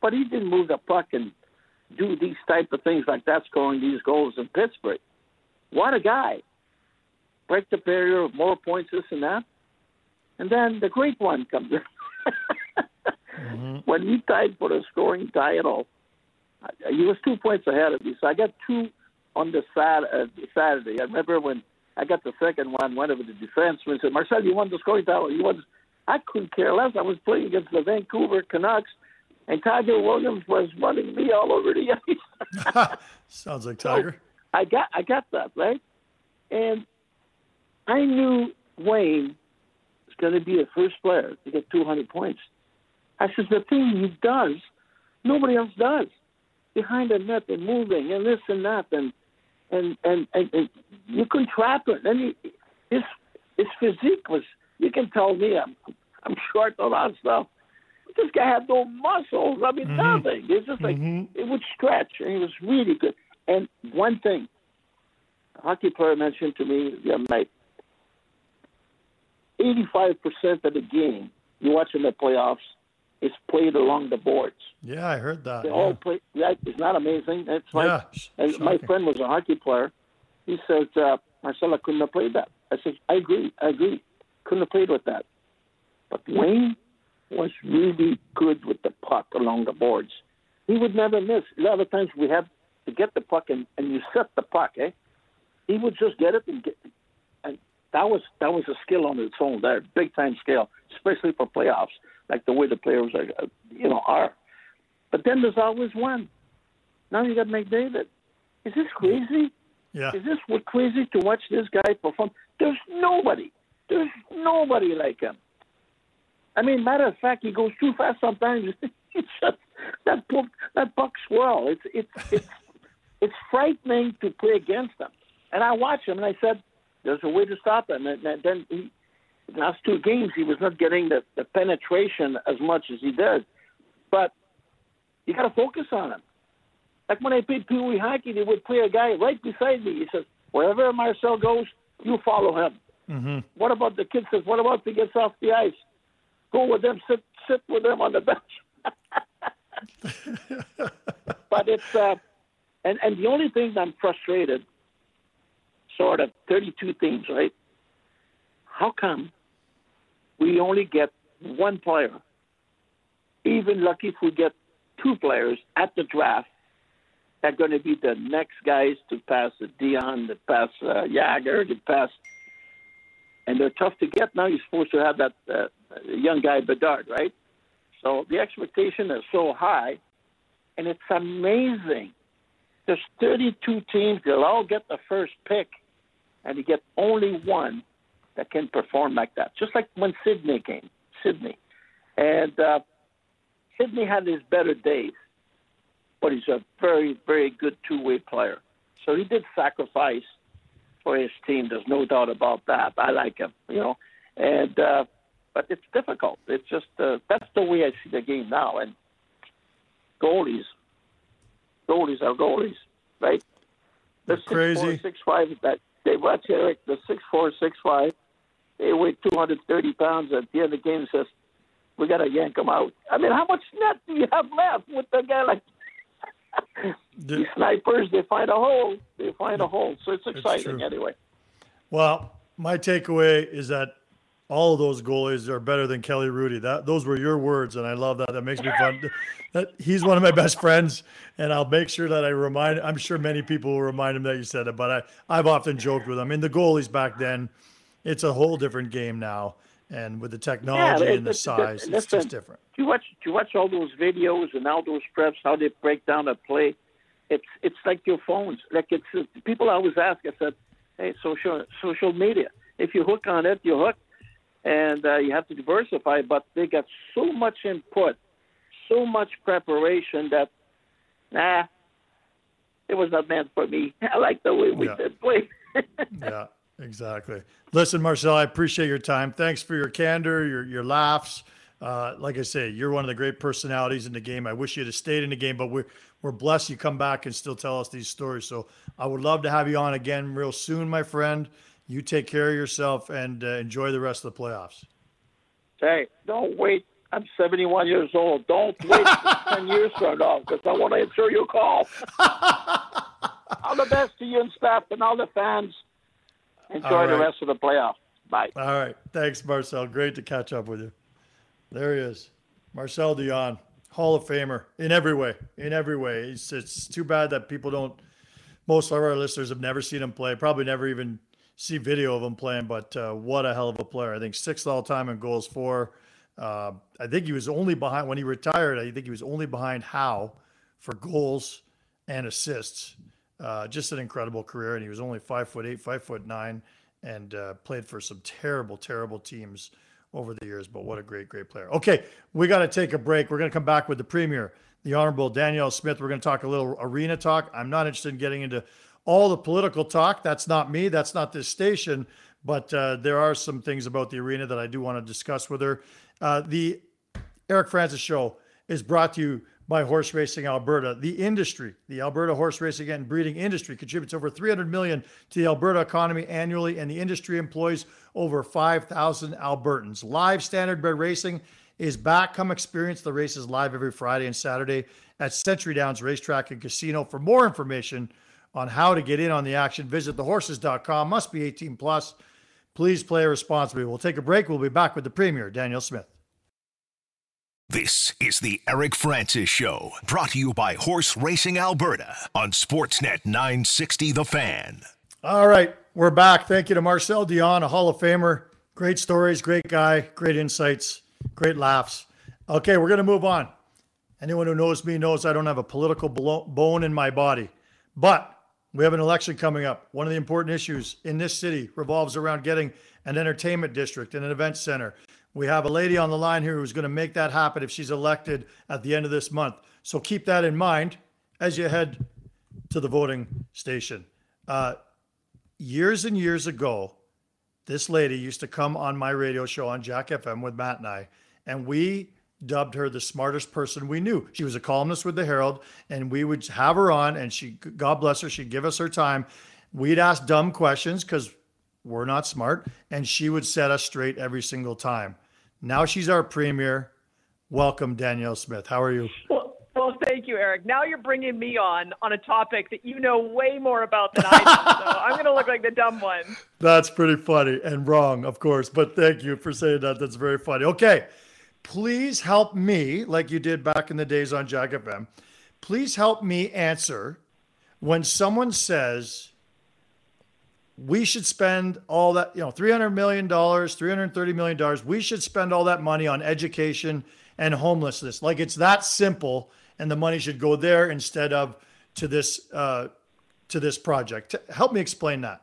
but he didn't move the puck and do these type of things like that, scoring these goals in Pittsburgh. What a guy! Break the barrier, of more points, this and that. And then the great one comes in. Mm-hmm. When he tied for the scoring title, he was two points ahead of me. So I got two on the uh, Saturday. I remember when I got the second one, one of the defensemen said, Marcel, you won the scoring title. You won. I couldn't care less. I was playing against the Vancouver Canucks, and Tiger Williams was running me all over the ice. Sounds like Tiger. I got I got that right, and I knew Wayne was going to be the first player to get 200 points. I said the thing he does, nobody else does, behind the net and moving and this and that and and and, and, and you can trap it. And he, his his physique was you can tell me I'm I'm short on that of stuff. This guy had no muscles. I mean nothing. It's just like Mhm. it would stretch, and he was really good. And one thing, a hockey player mentioned to me the other night, 85% of the game you watch in the playoffs is played along the boards. Yeah, I heard that. They Yeah, all play. That is not amazing. It's like, yeah. my friend was a hockey player. He says, uh, Marcella couldn't have played that. I said, I agree. I agree. Couldn't have played with that. But Wayne was really good with the puck along the boards. He would never miss. A lot of times we have to get the puck and, and you set the puck, eh? He would just get it and get and that was that was a skill on its own there, big time skill, especially for playoffs, like the way the players are, uh, you know, are. But then there's always one. Now you got McDavid. Is this crazy? Yeah, Is this what crazy to watch this guy perform? There's nobody. There's nobody like him. I mean, matter of fact, he goes too fast sometimes. it's just that puck, that puck swirl. It's it's it's it's frightening to play against him. And I watched him, and I said, "There's a way to stop him." And, and then he, last two games, he was not getting the, the penetration as much as he did. But you got to focus on him. Like when I played Pee Wee hockey, they would play a guy right beside me. He says, "Wherever Marcel goes, you follow him." Hmm What about the kid says, "What about if he gets off the ice? Go with them, sit sit with them on the bench." but it's uh, and and the only thing I'm frustrated, sort of 32 teams, right? How come we only get one player? Even lucky if we get two players at the draft that are going to be the next guys to pass the Dionne, to pass uh, Jagr, to pass, and they're tough to get. Now you're supposed to have that uh, young guy Bedard, right? So the expectation is so high, and it's amazing. There's 32 teams; they'll all get the first pick, and you get only one that can perform like that. Just like when Sidney came, Sidney, and uh, Sidney had his better days, but he's a very, very good two-way player. So he did sacrifice for his team. There's no doubt about that. I like him, you know, and uh, but it's difficult. It's just uh, that's the way I see the game now. And goalies, goalies are goalies, right? The six crazy. four, six five that they watch Eric, the six four, six five, they weigh two hundred thirty pounds at the end of the game says, We gotta yank them out. I mean, how much net do you have left with a guy like The- these snipers, they find a hole. They find a hole. So it's exciting true. anyway. Well, my takeaway is that all of those goalies are better than Kelly Hrudey. That those were your words, and I love that. That makes me fun. That he's one of my best friends, and I'll make sure that I remind. I'm sure many people will remind him that you said it, but I I've often joked with him. I mean, the goalies back then, it's a whole different game now, and with the technology it- and the size, it's just different. Do you watch? Do you watch all those videos and all those preps? How they break down a play? It's it's like your phones. Like it's uh, people always ask. I said, hey, social social media. If you hook on it, you hook, and uh, you have to diversify. But they got so much input, so much preparation that, nah, it was not meant for me. I like the way we Yeah. did play. yeah, exactly. Listen, Marcel, I appreciate your time. Thanks for your candor, your your laughs. Uh, like I say, you're one of the great personalities in the game. I wish you'd have stayed in the game, but we're we're blessed you come back and still tell us these stories. So I would love to have you on again real soon, my friend. You take care of yourself and uh, enjoy the rest of the playoffs. Hey, don't wait. I'm 71 years old. Don't wait 10 years from now because I want to answer your call. all the best to you and staff and all the fans. Enjoy All the rest of the playoff. Bye. All right. Thanks, Marcel. Great to catch up with you. There he is. Marcel Dionne, Hall of Famer in every way. In every way. It's, it's too bad that people don't, most of our listeners have never seen him play, probably never even see video of him playing, but uh, what a hell of a player. I think sixth all time in goals for. Uh, I think he was only behind, when he retired, I think he was only behind Howe for goals and assists. Uh, just an incredible career. And he was only five foot eight, five foot nine, and uh, played for some terrible, terrible teams over the years. But what a great, great player. Okay, we got to take a break. We're going to come back with the premier, the Honorable Danielle Smith. We're going to talk a little arena talk. I'm not interested in getting into all the political talk. That's not me. That's not this station. But uh, there are some things about the arena that I do want to discuss with her. Uh, the Eric Francis Show is brought to you by Horse Racing Alberta. The industry, the Alberta horse racing and breeding industry, contributes over 300 million to the Alberta economy annually, and the industry employs over 5,000 Albertans. Live standardbred racing is back. Come experience the races live every Friday and Saturday at Century Downs Racetrack and Casino. For more information on how to get in on the action, visit thehorses.com. Must be 18 plus. Please play responsibly. We'll take a break. We'll be back with the Premier, Danielle Smith. This is the Eric Francis Show, brought to you by Horse Racing Alberta on Sportsnet 960 The Fan. All right, we're back. Thank you to Marcel Dionne, a Hall of Famer. Great stories, great guy, great insights, great laughs. Okay, we're going to move on. Anyone who knows me knows I don't have a political bone in my body. But we have an election coming up. One of the important issues in this city revolves around getting an entertainment district and an event center. We have a lady on the line here who's going to make that happen if she's elected at the end of this month. So keep that in mind as you head to the voting station. Uh, years and years ago, this lady used to come on my radio show on Jack FM with Matt and I, and we dubbed her the smartest person we knew. She was a columnist with the Herald, and we would have her on, and she, God bless her, she'd give us her time. We'd ask dumb questions because we're not smart, and she would set us straight every single time. Now she's our premier. Welcome, Danielle Smith. How are you? Well, well, thank you, Eric. Now you're bringing me on on a topic that you know way more about than I do. so I'm going to look like the dumb one. That's pretty funny and wrong, of course, but thank you for saying that. That's very funny. Okay, please help me, like you did back in the days on Jack FM. Please help me answer when someone says we should spend all that, you know, $300 million, $330 million. We should spend all that money on education and homelessness. Like it's that simple, and the money should go there instead of to this uh, to this project. Help me explain that.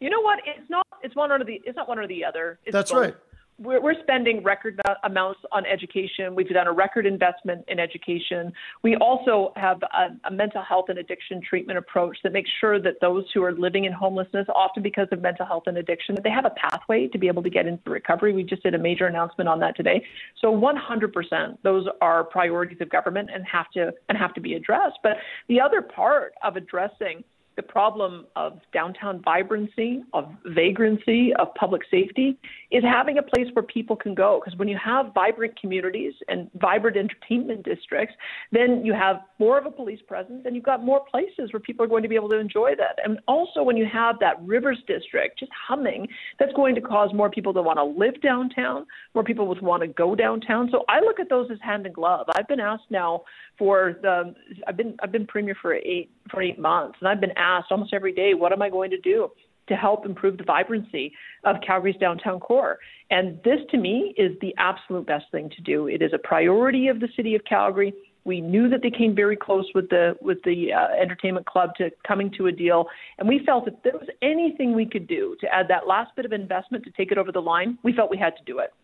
You know what? It's not. It's one or the. It's not one or the other. It's That's both. right. We're, we're spending record amounts on education. We've done a record investment in education. We also have a, a, mental health and addiction treatment approach that makes sure that those who are living in homelessness, often because of mental health and addiction, that they have a pathway to be able to get into recovery. We just did a major announcement on that today. So 100%, those are priorities of government and have to and have to be addressed. But the other part of addressing the problem of downtown vibrancy, of vagrancy, of public safety is having a place where people can go. Because when you have vibrant communities and vibrant entertainment districts, then you have more of a police presence and you've got more places where people are going to be able to enjoy that. And also, when you have that Rivers district just humming, that's going to cause more people to want to live downtown, more people would want to go downtown. So I look at those as hand in glove. I've been asked now for the I've been I've been premier for eight for eight months, and I've been asked almost every day, what am I going to do to help improve the vibrancy of Calgary's downtown core? And this, to me, is the absolute best thing to do. It is a priority of the city of Calgary. We knew that they came very close with the with the uh, entertainment club to coming to a deal, and we felt if there was anything we could do to add that last bit of investment to take it over the line, we felt we had to do it.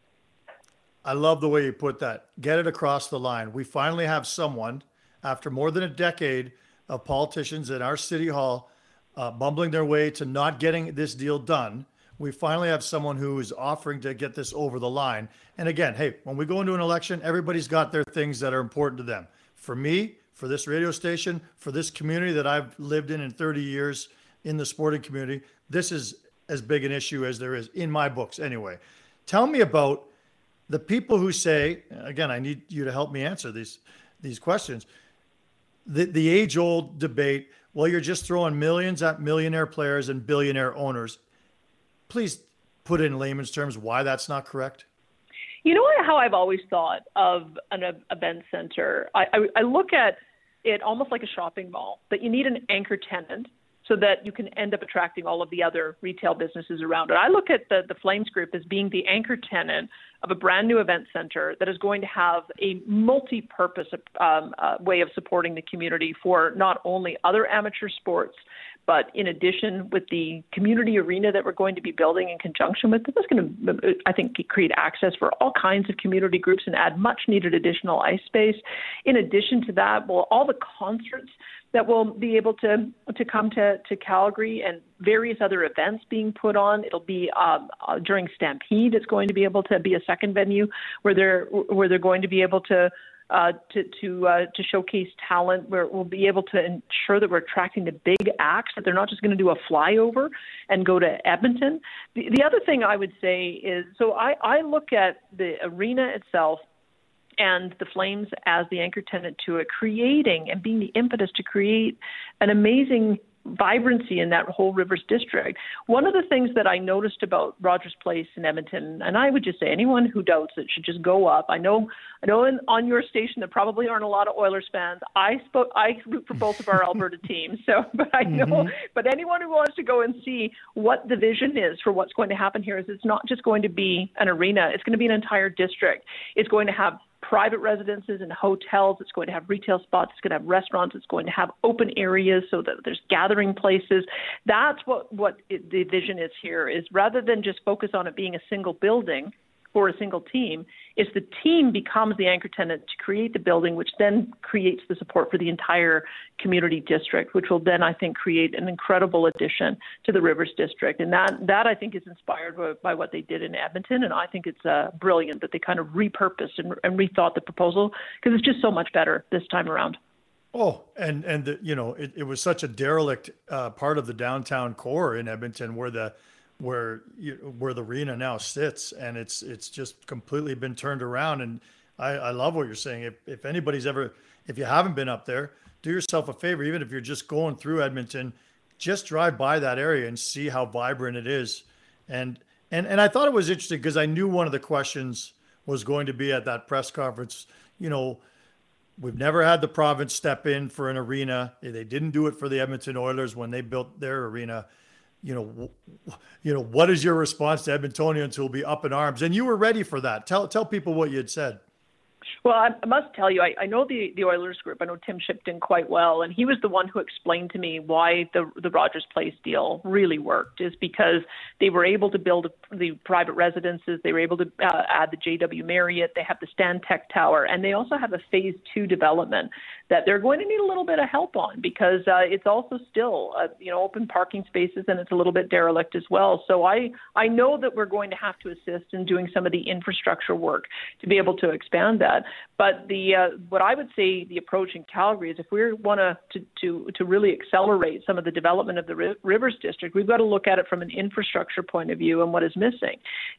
I love the way you put that. Get it across the line. We finally have someone, after more than a decade of politicians in our city hall uh, bumbling their way to not getting this deal done, we finally have someone who is offering to get this over the line. And again, hey, when we go into an election, everybody's got their things that are important to them. For me, for this radio station, for this community that I've lived in in 30 years in the sporting community, this is as big an issue as there is in my books anyway. Tell me about the people who say, again, I need you to help me answer these these questions. The the age old debate. Well, you're just throwing millions at millionaire players and billionaire owners. Please put in layman's terms why that's not correct. You know how I've always thought of an event center. I, I, I look at it almost like a shopping mall. That you need an anchor tenant so that you can end up attracting all of the other retail businesses around it. I look at the, the Flames Group as being the anchor tenant of a brand new event center that is going to have a multi purpose um, uh, way of supporting the community for not only other amateur sports, but in addition, with the community arena that we're going to be building in conjunction with it, that's going to, I think, create access for all kinds of community groups and add much needed additional ice space. In addition to that, well, all the concerts that will be able to to come to, to Calgary and various other events being put on. It'll be um, uh, during Stampede. It's going to be able to be a second venue where they're where they're going to be able to uh, to to uh, to showcase talent, where we'll be able to ensure that we're attracting the big acts. That they're not just going to do a flyover and go to Edmonton. The, the other thing I would say is, so I, I look at the arena itself and the Flames as the anchor tenant to it, creating and being the impetus to create an amazing vibrancy in that whole Rivers district. One of the things that I noticed about Rogers Place in Edmonton, and I would just say anyone who doubts it should just go up. I know, I know, in, on your station there probably aren't a lot of Oilers fans. I spoke, I root for both of our Alberta teams, so but I know, mm-hmm. but anyone who wants to go and see what the vision is for what's going to happen here is it's not just going to be an arena; it's going to be an entire district. It's going to have private residences and hotels. It's going to have retail spots. It's going to have restaurants. It's going to have open areas so that there's gathering places. That's what what it, the vision is here. Is rather than just focus on it being a single building, for a single team is the team becomes the anchor tenant to create the building, which then creates the support for the entire community district, which will then, I think, create an incredible addition to the Rivers district. And that, that I think, is inspired by, by what they did in Edmonton. And I think it's uh, brilliant that they kind of repurposed and, and rethought the proposal because it's just so much better this time around. Oh, and and the, you know it, it was such a derelict uh, part of the downtown core in Edmonton where the where you, where the arena now sits, and it's it's just completely been turned around. And I, I love what you're saying. If if anybody's ever, if you haven't been up there, do yourself a favor. Even if you're just going through Edmonton, just drive by that area and see how vibrant it is. And and and I thought it was interesting because I knew one of the questions was going to be at that press conference. You know, we've never had the province step in for an arena. They didn't do it for the Edmonton Oilers when they built their arena you know, you know, what is your response to Edmontonians who will be up in arms? And you were ready for that. Tell tell people what you had said. Well, I must tell you, I, I know the, the Oilers group. I know Tim Shipton quite well, and he was the one who explained to me why the the Rogers Place deal really worked. Is because they were able to build the private residences, they were able to uh, add the JW Marriott, they have the Stantec Tower, and they also have a phase two development that they're going to need a little bit of help on because uh, it's also still uh, you know open parking spaces and it's a little bit derelict as well. So I I know that we're going to have to assist in doing some of the infrastructure work to be able to expand that. But the uh, what I would say the approach in Calgary is if we want to to to really accelerate some of the development of the Rivers District, we've got to look at it from an infrastructure point of view and what is missing.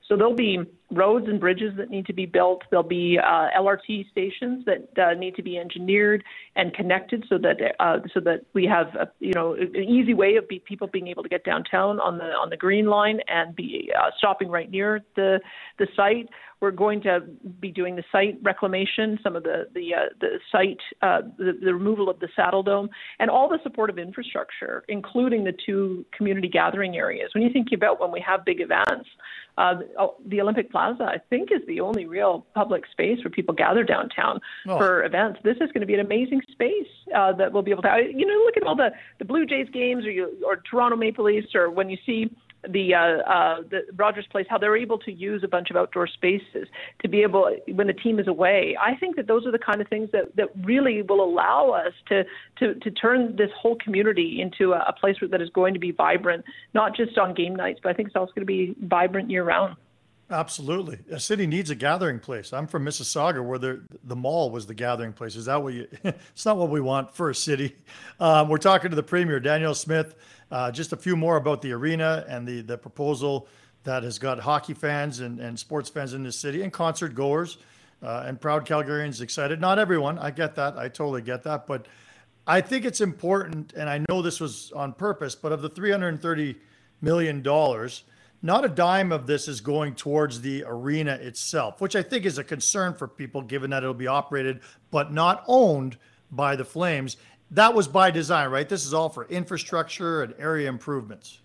So there'll be roads and bridges that need to be built. There'll be uh, LRT stations that uh, need to be engineered and connected so that uh, so that we have a, you know an easy way of be, people being able to get downtown on the on the green line and be uh, stopping right near the the site. We're going to be doing the site reclamation, some of the the uh, the site uh, the, the removal of the Saddledome, and all the supportive infrastructure, including the two community gathering areas. When you think about when we have big events, uh, oh, the Olympic Plaza, I think, is the only real public space where people gather downtown oh. for events. This is going to be an amazing space uh, that we'll be able to. You know, look at all the the Blue Jays games, or you or Toronto Maple Leafs, or when you see the uh, uh, the Rogers Place, how they're able to use a bunch of outdoor spaces to be able when the team is away. I think that those are the kind of things that, that really will allow us to, to to turn this whole community into a, a place that is going to be vibrant, not just on game nights, but I think it's also going to be vibrant year round. Absolutely, a city needs a gathering place. I'm from Mississauga, where the the mall was the gathering place. Is that what you? it's not what we want for a city. Um, we're talking to the premier, Danielle Smith. Uh, just a few more about the arena and the, the proposal that has got hockey fans and, and sports fans in this city and concert goers uh, and proud Calgarians excited. Not everyone, I get that. I totally get that. But I think it's important, and I know this was on purpose, but of the $330 million, not a dime of this is going towards the arena itself, which I think is a concern for people given that it'll be operated but not owned by the Flames that was by design, right? This is all for infrastructure and area improvements.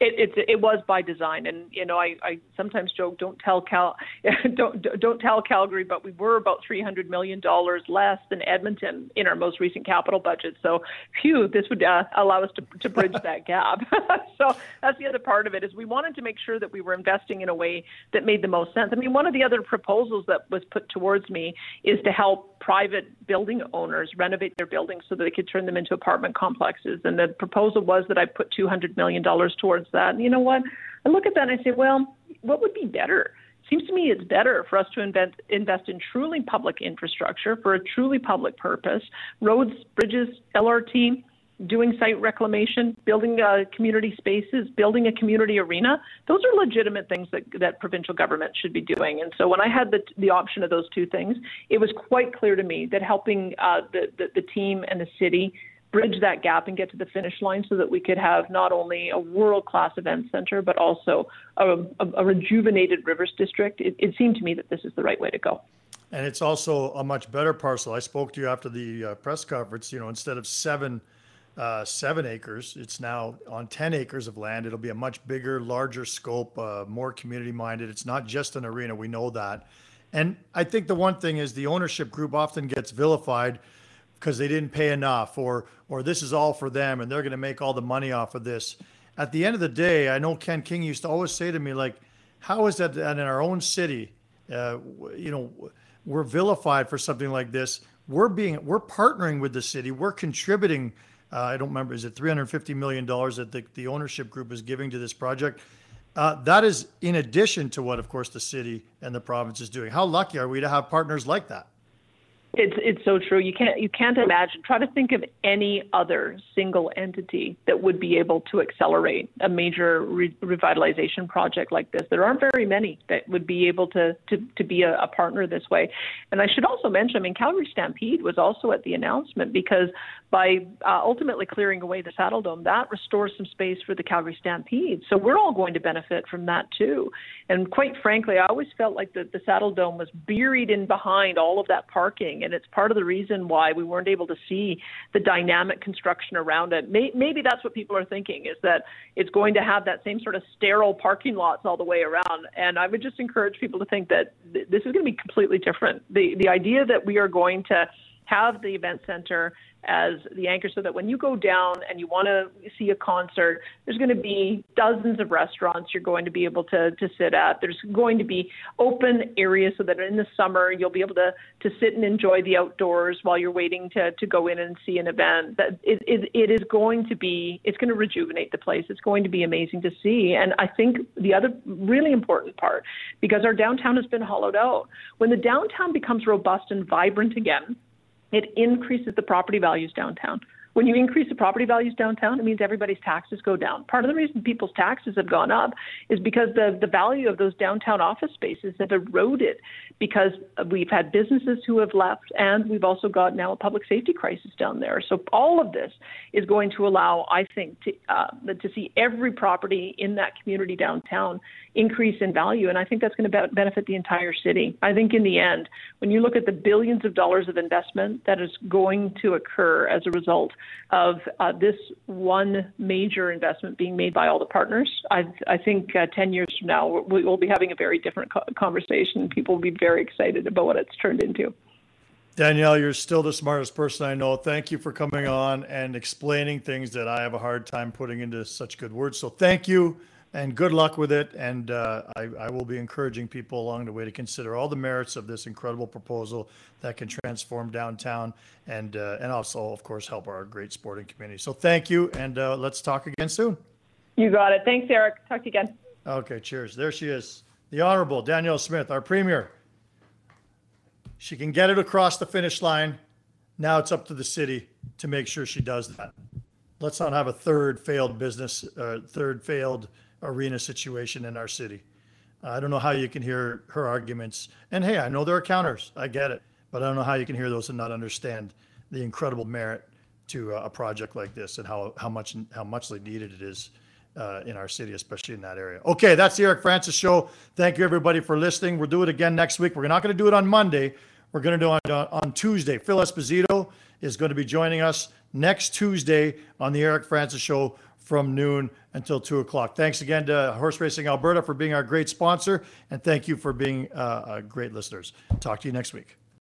It, it it was by design, and you know I, I sometimes joke don't tell Cal don't don't tell Calgary, but we were about three hundred million dollars less than Edmonton in our most recent capital budget. So, phew, this would uh, allow us to to bridge that gap. so that's the other part of it is we wanted to make sure that we were investing in a way that made the most sense. I mean, one of the other proposals that was put towards me is to help private building owners renovate their buildings so that they could turn them into apartment complexes. And the proposal was that I put two hundred million dollars towards towards that. And you know what? I look at that and I say, well, what would be better? Seems to me it's better for us to invent, invest in truly public infrastructure for a truly public purpose, roads, bridges, LRT, doing site reclamation, building uh, community spaces, building a community arena. Those are legitimate things that, that provincial government should be doing. And so when I had the, the option of those two things, it was quite clear to me that helping uh, the, the, the team and the city bridge that gap and get to the finish line so that we could have not only a world class event center, but also a, a, a rejuvenated rivers district. It, it, seemed to me that this is the right way to go. And it's also a much better parcel. I spoke to you after the uh, press conference. You know, instead of seven, uh, seven acres, it's now on 10 acres of land. It'll be a much bigger, larger scope, uh, more community minded. It's not just an arena. We know that. And I think the one thing is the ownership group often gets vilified because they didn't pay enough or or this is all for them and they're going to make all the money off of this. At the end of the day i know ken king used to always say to me like how is that that in our own city uh, you know we're vilified for something like this? We're being we're partnering with the city. We're contributing uh, i don't remember is it 350 million dollars that the, the ownership group is giving to this project? Uh, that is in addition to what of course the city and the province is doing. How lucky are we to have partners like that it's it's so true. You can't you can't imagine. Try to think of any other single entity that would be able to accelerate a major re- revitalization project like this. There aren't very many that would be able to to, to be a, a partner this way. And I should also mention, I mean, Calgary Stampede was also at the announcement because by uh, ultimately clearing away the Saddledome, that restores some space for the Calgary Stampede. So we're all going to benefit from that too. And quite frankly, I always felt like the the Saddledome was buried in behind all of that parking and it's part of the reason why we weren't able to see the dynamic construction around it. Maybe that's what people are thinking is that it's going to have that same sort of sterile parking lots all the way around. And I would just encourage people to think that th- this is going to be completely different. The the idea that we are going to have the event center as the anchor so that when you go down and you want to see a concert, there's going to be dozens of restaurants you're going to be able to, to sit at. There's going to be open areas so that in the summer you'll be able to, to sit and enjoy the outdoors while you're waiting to, to go in and see an event. That it, it, it is going to be, it's going to rejuvenate the place. It's going to be amazing to see. And I think the other really important part, because our downtown has been hollowed out, when the downtown becomes robust and vibrant again, it increases the property values downtown. When you increase the property values downtown, it means everybody's taxes go down. Part of the reason people's taxes have gone up is because the, the value of those downtown office spaces have eroded because we've had businesses who have left and we've also got now a public safety crisis down there. So all of this is going to allow, I think, to, uh, to see every property in that community downtown increase in value. And I think that's going to be- benefit the entire city. I think in the end, when you look at the billions of dollars of investment that is going to occur as a result of uh, this one major investment being made by all the partners, I, I think uh, 10 years from now, we will be having a very different co- conversation. People will be very excited about what it's turned into. Danielle, you're still the smartest person I know. Thank you for coming on and explaining things that I have a hard time putting into such good words. So thank you and good luck with it. And uh, I, I, will be encouraging people along the way to consider all the merits of this incredible proposal that can transform downtown and uh, and also, of course, help our great sporting community. So thank you, and uh, let's talk again soon. You got it. Thanks, Eric. Talk to you again. Okay, cheers. There she is, the Honorable Danielle Smith, our Premier. She can get it across the finish line. Now it's up to the city to make sure she does that. Let's not have a third failed business, uh, third failed arena situation in our city. Uh, I don't know how you can hear her arguments. And hey, I know there are counters. I get it. But I don't know how you can hear those and not understand the incredible merit to uh, a project like this and how, how much how muchly needed it is uh, in our city, especially in that area. Okay, that's the Eric Francis show. Thank you everybody for listening. We'll do it again next week. We're not going to do it on Monday. We're going to do it on, uh, on Tuesday. Phil Esposito is going to be joining us next Tuesday on the Eric Francis show from noon until 2 o'clock. Thanks again to Horse Racing Alberta for being our great sponsor, and thank you for being uh, uh, great listeners. Talk to you next week.